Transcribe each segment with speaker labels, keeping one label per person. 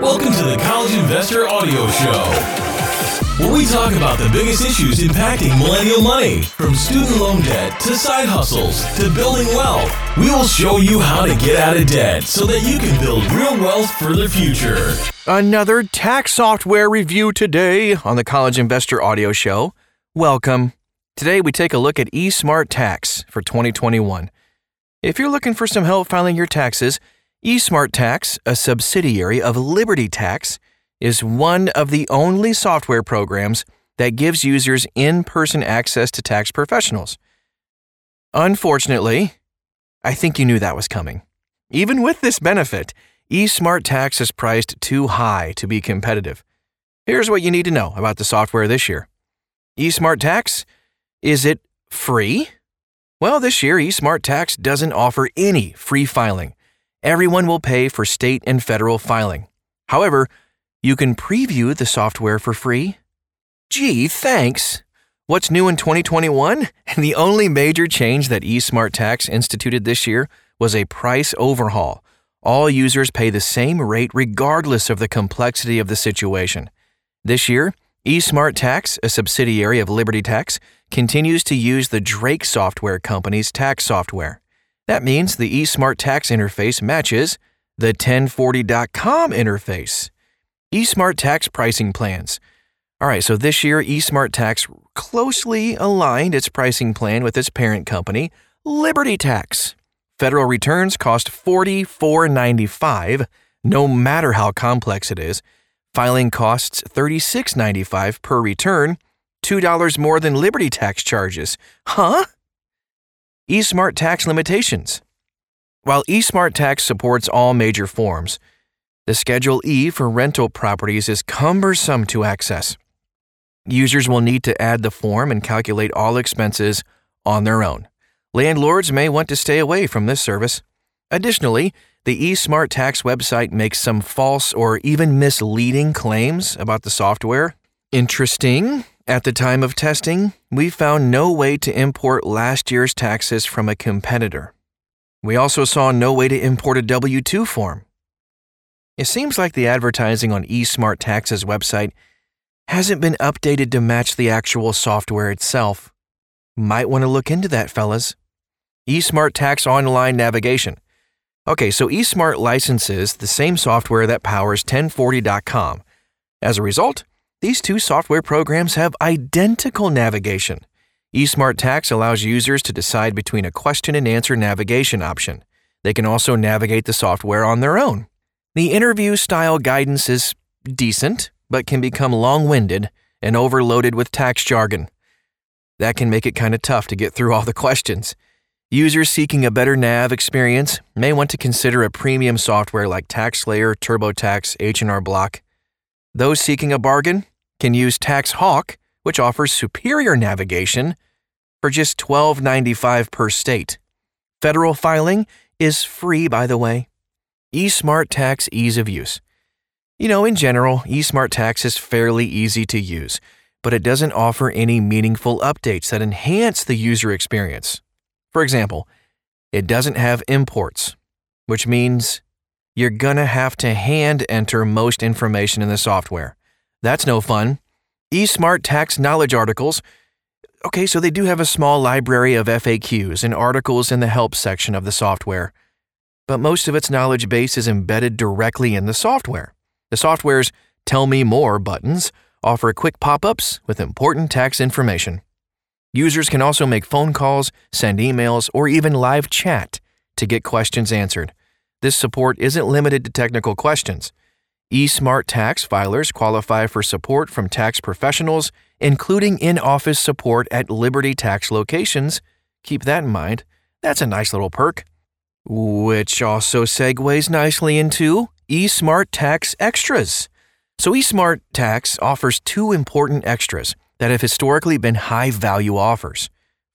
Speaker 1: Welcome to the College Investor Audio Show, where we talk about the biggest issues impacting millennial money, from student loan debt to side hustles to building wealth. We will show you how to get out of debt so that you can build real wealth for the future.
Speaker 2: Another tax software review today on the College Investor Audio Show. Welcome. Today we take a look at eSmart Tax for 2021. If you're looking for some help filing your taxes, eSmart Tax, a subsidiary of Liberty Tax, is one of the only software programs that gives users in person access to tax professionals. Unfortunately, I think you knew that was coming. Even with this benefit, eSmart Tax is priced too high to be competitive. Here's what you need to know about the software this year eSmart Tax is it free? Well, this year, eSmart Tax doesn't offer any free filing everyone will pay for state and federal filing. However, you can preview the software for free. Gee, thanks. What's new in 2021? And The only major change that eSmart Tax instituted this year was a price overhaul. All users pay the same rate regardless of the complexity of the situation. This year, eSmart Tax, a subsidiary of Liberty Tax, continues to use the Drake Software Company's tax software. That means the eSmart Tax interface matches the 1040.com interface. eSmart Tax pricing plans. All right, so this year, eSmart Tax closely aligned its pricing plan with its parent company, Liberty Tax. Federal returns cost $44.95, no matter how complex it is. Filing costs $36.95 per return, $2 more than Liberty Tax charges. Huh? eSmart Tax limitations. While eSmart Tax supports all major forms, the Schedule E for rental properties is cumbersome to access. Users will need to add the form and calculate all expenses on their own. Landlords may want to stay away from this service. Additionally, the eSmart Tax website makes some false or even misleading claims about the software. Interesting. At the time of testing, we found no way to import last year's taxes from a competitor. We also saw no way to import a W 2 form. It seems like the advertising on eSmart Tax's website hasn't been updated to match the actual software itself. Might want to look into that, fellas. eSmart Tax Online Navigation. Okay, so eSmart licenses the same software that powers 1040.com. As a result, these two software programs have identical navigation. eSmart Tax allows users to decide between a question and answer navigation option. They can also navigate the software on their own. The interview style guidance is decent, but can become long winded and overloaded with tax jargon. That can make it kind of tough to get through all the questions. Users seeking a better nav experience may want to consider a premium software like TaxSlayer, TurboTax, H&R Block. Those seeking a bargain can use TaxHawk, which offers superior navigation, for just $12.95 per state. Federal filing is free, by the way. eSmart Tax Ease of Use. You know, in general, eSmart Tax is fairly easy to use, but it doesn't offer any meaningful updates that enhance the user experience. For example, it doesn't have imports, which means you're gonna have to hand enter most information in the software. That's no fun. eSmart Tax Knowledge Articles. Okay, so they do have a small library of FAQs and articles in the help section of the software. But most of its knowledge base is embedded directly in the software. The software's Tell Me More buttons offer quick pop ups with important tax information. Users can also make phone calls, send emails, or even live chat to get questions answered. This support isn't limited to technical questions. eSmart Tax filers qualify for support from tax professionals, including in office support at Liberty Tax locations. Keep that in mind. That's a nice little perk. Which also segues nicely into eSmart Tax Extras. So, eSmart Tax offers two important extras that have historically been high value offers.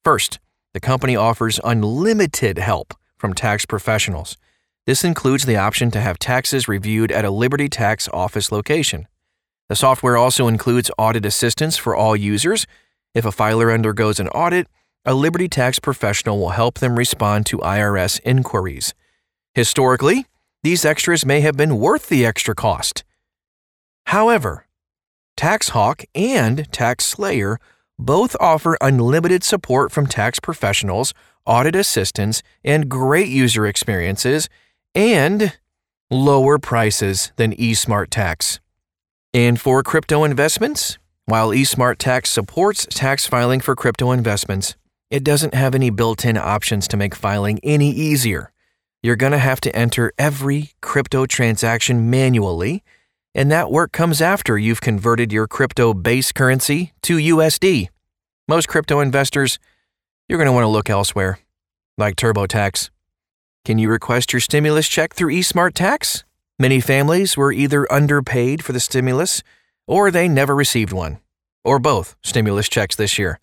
Speaker 2: First, the company offers unlimited help from tax professionals. This includes the option to have taxes reviewed at a Liberty Tax office location. The software also includes audit assistance for all users. If a filer undergoes an audit, a Liberty Tax professional will help them respond to IRS inquiries. Historically, these extras may have been worth the extra cost, However, TaxHawk and TaxSlayer both offer unlimited support from tax professionals, audit assistance, and great user experiences, and lower prices than eSmart Tax. And for crypto investments, while eSmart Tax supports tax filing for crypto investments, it doesn't have any built in options to make filing any easier. You're going to have to enter every crypto transaction manually, and that work comes after you've converted your crypto base currency to USD. Most crypto investors, you're going to want to look elsewhere, like TurboTax. Can you request your stimulus check through eSmart Tax? Many families were either underpaid for the stimulus or they never received one, or both stimulus checks this year.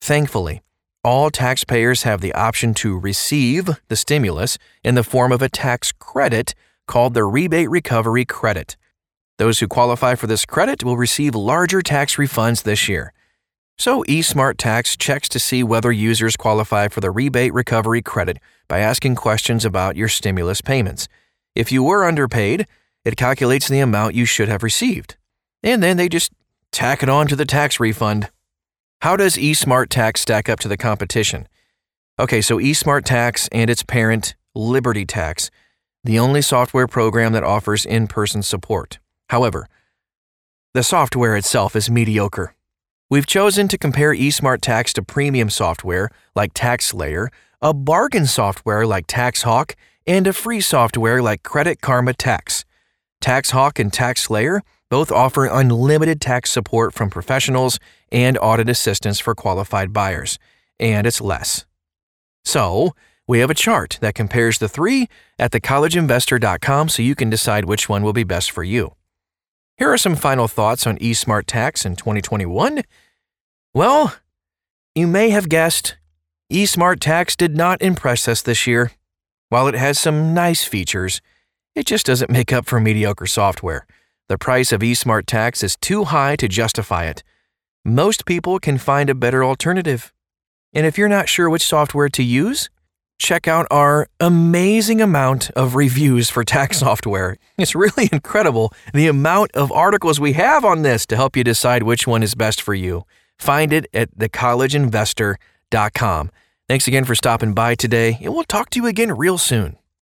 Speaker 2: Thankfully, all taxpayers have the option to receive the stimulus in the form of a tax credit called the Rebate Recovery Credit. Those who qualify for this credit will receive larger tax refunds this year. So, eSmart Tax checks to see whether users qualify for the Rebate Recovery Credit by asking questions about your stimulus payments. If you were underpaid, it calculates the amount you should have received. And then they just tack it on to the tax refund. How does eSmart Tax stack up to the competition? Okay, so eSmart Tax and its parent, Liberty Tax, the only software program that offers in person support. However, the software itself is mediocre. We've chosen to compare eSmart Tax to premium software like TaxSlayer, a bargain software like TaxHawk, and a free software like Credit Karma Tax. TaxHawk and TaxSlayer both offer unlimited tax support from professionals and audit assistance for qualified buyers, and it's less. So, we have a chart that compares the three at thecollegeinvestor.com so you can decide which one will be best for you. Here are some final thoughts on eSmart Tax in 2021. Well, you may have guessed, eSmart Tax did not impress us this year. While it has some nice features, it just doesn't make up for mediocre software. The price of eSmart Tax is too high to justify it. Most people can find a better alternative. And if you're not sure which software to use, check out our amazing amount of reviews for tax hmm. software. It's really incredible the amount of articles we have on this to help you decide which one is best for you. Find it at thecollegeinvestor.com. Thanks again for stopping by today, and we'll talk to you again real soon.